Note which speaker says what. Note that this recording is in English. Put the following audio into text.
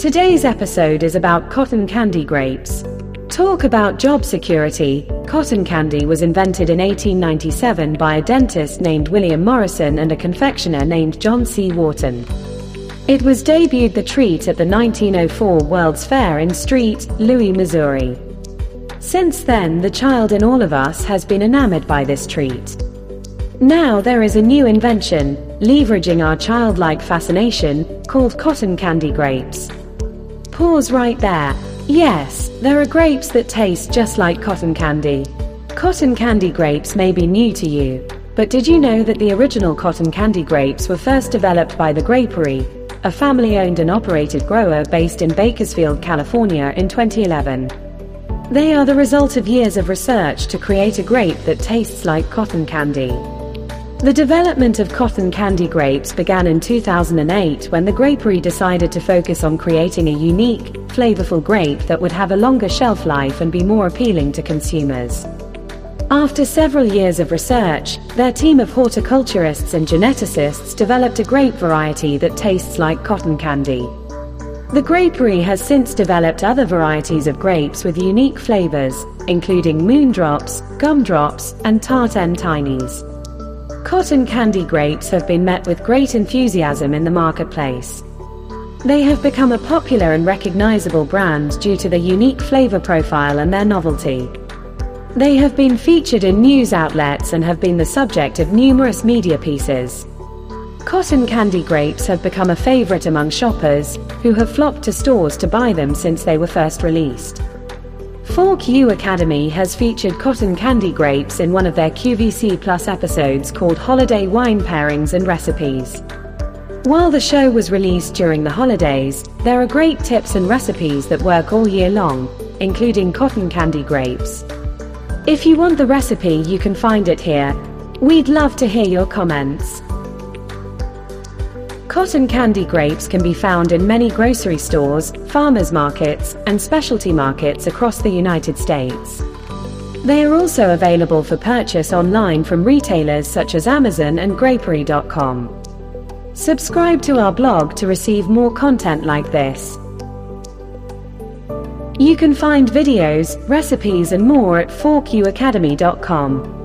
Speaker 1: Today's episode is about cotton candy grapes. Talk about job security. Cotton candy was invented in 1897 by a dentist named William Morrison and a confectioner named John C. Wharton. It was debuted the treat at the 1904 World's Fair in St. Louis, Missouri. Since then, the child in all of us has been enamored by this treat. Now there is a new invention, leveraging our childlike fascination, called cotton candy grapes. Pause right there. Yes, there are grapes that taste just like cotton candy. Cotton candy grapes may be new to you, but did you know that the original cotton candy grapes were first developed by the Grapery, a family owned and operated grower based in Bakersfield, California in 2011? They are the result of years of research to create a grape that tastes like cotton candy. The development of cotton candy grapes began in 2008 when the Grapery decided to focus on creating a unique, flavorful grape that would have a longer shelf life and be more appealing to consumers. After several years of research, their team of horticulturists and geneticists developed a grape variety that tastes like cotton candy. The Grapery has since developed other varieties of grapes with unique flavors, including moondrops, gumdrops, and tart tartan tinies. Cotton candy grapes have been met with great enthusiasm in the marketplace. They have become a popular and recognizable brand due to their unique flavor profile and their novelty. They have been featured in news outlets and have been the subject of numerous media pieces. Cotton candy grapes have become a favorite among shoppers, who have flocked to stores to buy them since they were first released. Fork U Academy has featured cotton candy grapes in one of their QVC Plus episodes called Holiday Wine Pairings and Recipes. While the show was released during the holidays, there are great tips and recipes that work all year long, including cotton candy grapes. If you want the recipe, you can find it here. We'd love to hear your comments. Cotton candy grapes can be found in many grocery stores, farmers markets, and specialty markets across the United States. They are also available for purchase online from retailers such as Amazon and Grapery.com. Subscribe to our blog to receive more content like this. You can find videos, recipes, and more at forkuacademy.com.